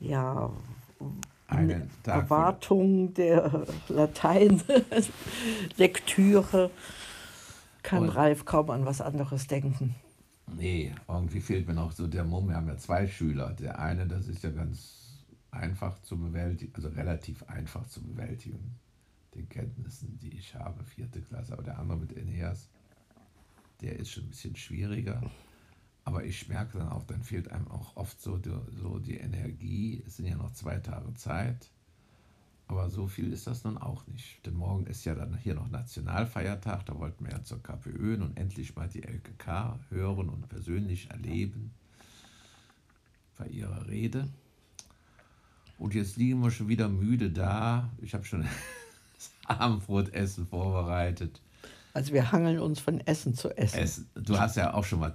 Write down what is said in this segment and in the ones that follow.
ja, Einen Tag. Erwartung der Latein-Lektüre kann Und- Ralf kaum an was anderes denken. Nee, irgendwie fehlt mir noch so der Mumm. Wir haben ja zwei Schüler. Der eine, das ist ja ganz einfach zu bewältigen, also relativ einfach zu bewältigen, den Kenntnissen, die ich habe, vierte Klasse. Aber der andere mit Eneas, der ist schon ein bisschen schwieriger. Aber ich merke dann auch, dann fehlt einem auch oft so die, so die Energie. Es sind ja noch zwei Tage Zeit. Aber so viel ist das nun auch nicht. Denn morgen ist ja dann hier noch Nationalfeiertag. Da wollten wir ja zur KPÖ und endlich mal die LKK hören und persönlich erleben bei ihrer Rede. Und jetzt liegen wir schon wieder müde da. Ich habe schon das Abendbrotessen vorbereitet. Also wir hangeln uns von Essen zu Essen. Es, du hast ja auch schon was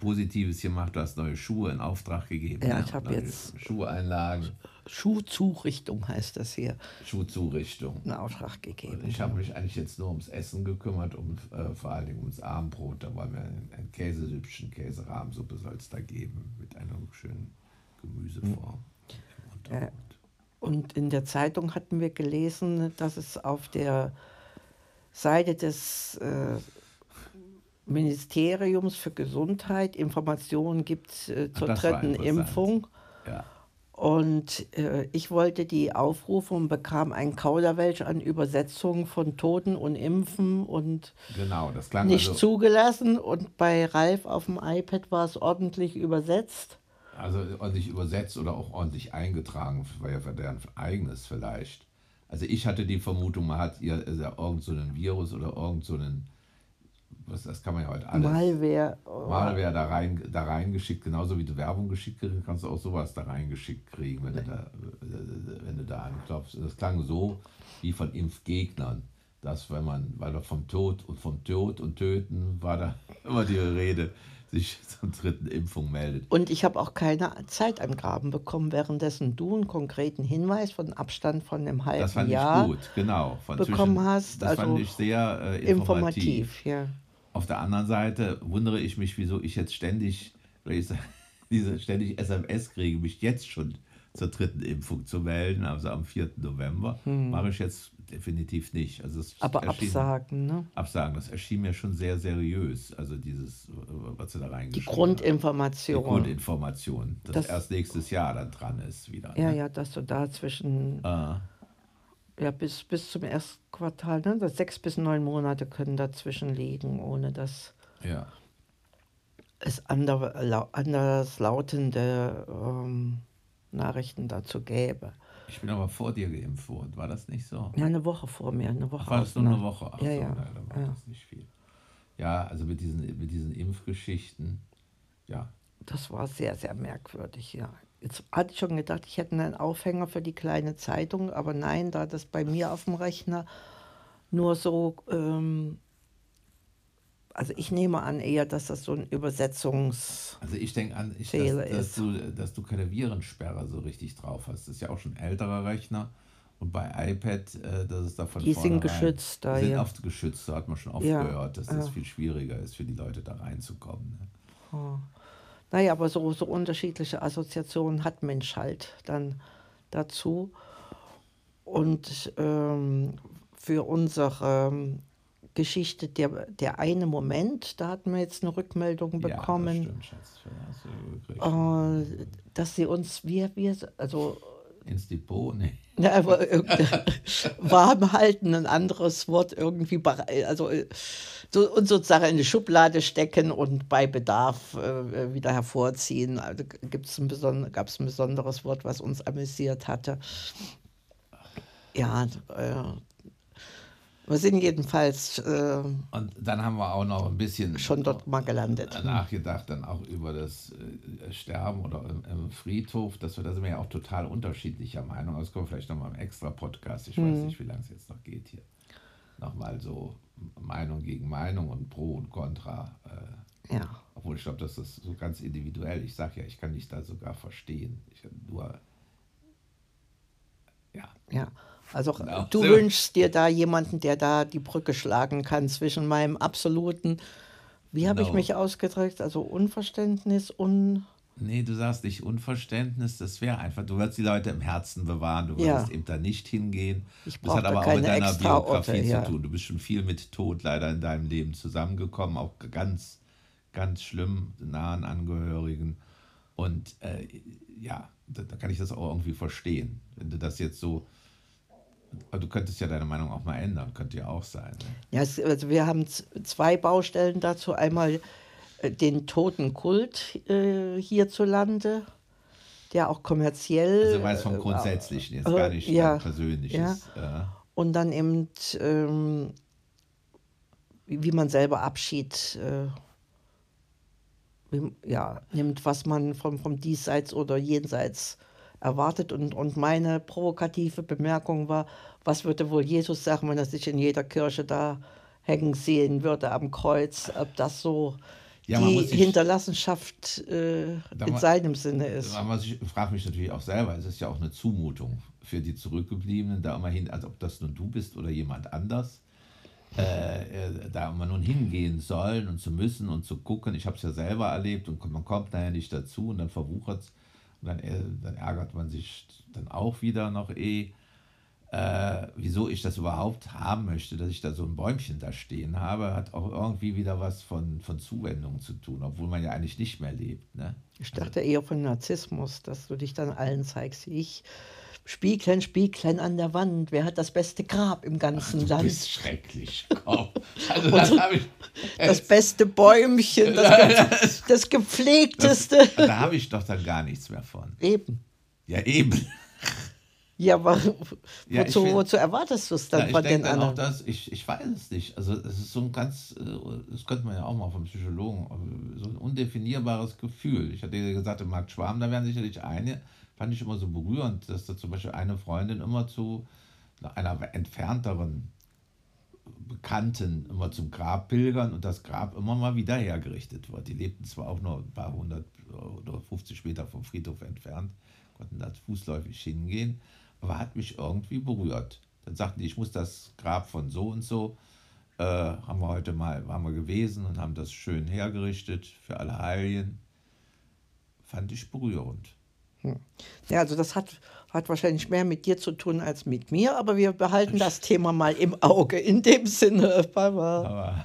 Positives gemacht. Du hast neue Schuhe in Auftrag gegeben. Ja, ne? ich hab Neue jetzt- Schuheinlagen, Schuhzurichtung heißt das hier, Schuhzurichtung. in Auftrag gegeben. Und ich habe mich eigentlich jetzt nur ums Essen gekümmert, um äh, vor allen Dingen ums Abendbrot. Da wollen wir ein, ein Käsesüppchen, Käserahmsuppe soll es da geben, mit einer schönen Gemüseform. im Untergrund. Und in der Zeitung hatten wir gelesen, dass es auf der Seite des äh, Ministeriums für Gesundheit Informationen gibt äh, zur das dritten. Impfung. Ja. Und äh, ich wollte die aufrufen und bekam ein Kauderwelsch an Übersetzungen von Toten und Impfen und Genau, das klang nicht also, zugelassen. Und bei Ralf auf dem iPad war es ordentlich übersetzt. also ordentlich übersetzt oder auch ordentlich eingetragen, war ja für deren eigenes vielleicht. Also ich hatte die Vermutung, man hat ihr also irgend so einen Virus oder irgend so einen, was, das kann man ja heute alles. Malware. Malware da rein, da reingeschickt, genauso wie du Werbung geschickt kriegst, kannst du auch sowas da reingeschickt kriegen, wenn du da, wenn du da anklopfst. Das klang so wie von Impfgegnern, dass wenn man, weil doch vom Tod und vom Tod und Töten war da immer die Rede, sich zur dritten Impfung meldet. Und ich habe auch keine Zeitangaben bekommen, währenddessen du einen konkreten Hinweis von Abstand von einem halben Das fand Jahr ich gut, genau. Von bekommen zwischen- hast, Das fand also ich sehr äh, informativ. informativ. Ja. Auf der anderen Seite wundere ich mich, wieso ich jetzt ständig, ich diese ständig SMS kriege, mich jetzt schon zur dritten Impfung zu melden, also am 4. November. Mache ich jetzt definitiv nicht. Also es. Aber erschien- absagen, ne? Absagen, das erschien mir schon sehr seriös. Also dieses, äh, was sie da Die reingeschrieben haben. Grundinformation. Die Grundinformation, dass Das- erst nächstes Jahr dann dran ist wieder. ja, ne? ja, dass du da zwischen, Äh, ja, bis, bis zum ersten Quartal, ne? Das sechs bis neun Monate können dazwischen liegen, ohne dass ja. es andere, lau- anders lautende ähm, Nachrichten dazu gäbe. Ich bin aber vor dir geimpft worden, war das nicht so? Ja, eine Woche vor mir, eine Woche Ach, war das nur eine Ausnahme. Woche? Ach Ja, so, ja, na, dann war ja. das nicht viel. Ja, also mit diesen, mit diesen Impfgeschichten, ja, Das war sehr, sehr merkwürdig, ja. Jetzt hatte ich schon gedacht, ich hätte einen Aufhänger für die kleine Zeitung, aber nein, da das bei mir auf dem Rechner nur so, ähm, also ich nehme an eher, dass das so ein Übersetzungs... Also ich denke an, ich, dass, dass, du, dass du keine Virensperre so richtig drauf hast. Das ist ja auch schon ein älterer Rechner. Und bei iPad, äh, das ist davon Die sind geschützt da, Die sind ja. oft geschützt, da hat man schon oft Ja, gehört, dass das ja. viel schwieriger ist für die Leute da reinzukommen. Ne? Naja, aber so, so unterschiedliche Assoziationen hat Mensch halt dann dazu. Und ähm, für unsere Geschichte der, der eine Moment, da hatten wir jetzt eine Rückmeldung Ja, das bekommen. stimmt. Ja, du gekriegt. Äh, dass sie uns, wir, wir, also Ins Depot, nee. ja, aber warm halten, ein anderes Wort irgendwie, also so, und sozusagen in die Schublade stecken und bei Bedarf äh, wieder hervorziehen. Also gibt's ein beson gab es ein besonderes Wort, was uns amüsiert hatte. Ja, äh, wir sind jedenfalls äh, Und dann haben wir auch noch ein bisschen schon dort mal gelandet. nachgedacht, dann auch über das äh, Sterben oder im, im Friedhof, dass wir da sind wir ja auch total unterschiedlicher Meinung. Das kommt vielleicht nochmal im extra Podcast. Ich Mhm. weiß nicht, wie lange es jetzt noch geht hier. Nochmal so Meinung gegen Meinung und Pro und Contra. Äh, Ja. obwohl ich glaube, das ist so ganz individuell. Ich sage ja, ich kann dich da sogar verstehen. Ich nur, ja, Ja, also Genau. du wünschst dir da jemanden, der da die Brücke schlagen kann zwischen meinem absoluten, wie habe ich Genau. mich ausgedrückt, also Unverständnis, un, Nee, du sagst nicht Unverständnis, das wäre einfach, du wirst die Leute im Herzen bewahren, du würdest Ja, eben da nicht hingehen. ich Das hat aber auch mit deiner extra Orte, Biografie zu ja. tun. Du bist schon viel mit Tod leider in deinem Leben zusammengekommen, auch ganz, ganz schlimm, nahen Angehörigen. Und äh, ja, da, da kann ich das auch irgendwie verstehen. Wenn du das jetzt so, aber du könntest ja deine Meinung auch mal ändern, könnte ja auch sein. Ne? Ja, es, also wir haben zwei Baustellen dazu. Einmal äh, den Totenkult äh, hierzulande, der auch kommerziell Also weil es vom äh, Grundsätzlichen, jetzt äh, gar nicht ja, Persönliches. Äh, und dann eben, ähm, wie, man selber Abschied wie, ja, nimmt, was man vom, vom Diesseits oder Jenseits erwartet. Und, und meine provokative Bemerkung war, was würde wohl Jesus sagen, wenn er sich in jeder Kirche da hängen sehen würde am Kreuz, ob das so Ja, man die sich- Hinterlassenschaft äh, in ma- seinem Sinne ist. Ich frage mich natürlich auch selber, es ist ja auch eine Zumutung für die Zurückgebliebenen, da immerhin, also ob das nun du bist oder jemand anders, äh, äh, da immer nun hingehen sollen und zu müssen und zu gucken. Ich habe es ja selber erlebt und man kommt nachher nicht dazu und dann verwuchert es und dann, äh, dann ärgert man sich dann auch wieder noch eh, äh, wieso ich das überhaupt haben möchte, dass ich da so ein Bäumchen da stehen habe, hat auch irgendwie wieder was von, von Zuwendung zu tun, obwohl man ja eigentlich nicht mehr lebt. Ne? Ich dachte eher von Narzissmus, dass du dich dann allen zeigst. Ich, Spieglein, Spieglein an der Wand, wer hat das beste Grab im ganzen Du Land? bist schrecklich. Komm. Also das habe ich. Das beste Bäumchen, das, das gepflegteste. Da habe ich doch dann gar nichts mehr von. Eben. Ja, eben. Ja, aber Ja, wozu, find- wozu erwartest du es Ja, dann ich von den dann auch, anderen? dass ich, ich weiß es nicht. Also es ist so ein ganz, äh, das könnte man ja auch mal vom Psychologen, äh, so ein undefinierbares Gefühl. Ich hatte ja gesagt, Markt Schwarm, da wären sicherlich eine, fand ich immer so berührend, dass da zum Beispiel eine Freundin immer zu einer entfernteren Bekannten immer zum Grab pilgern und das Grab immer mal wieder hergerichtet wird. Die lebten zwar auch nur ein paar hundert oder 50 Meter vom Friedhof entfernt, konnten da fußläufig hingehen, aber hat mich irgendwie berührt. Dann sagten die, ich muss das Grab von so und so, äh, haben wir heute mal, waren wir gewesen und haben das schön hergerichtet für alle Heiligen. Fand ich berührend. Ja, also das hat, hat wahrscheinlich mehr mit dir zu tun als mit mir, aber wir behalten das Thema mal im Auge. In dem Sinne, Baba.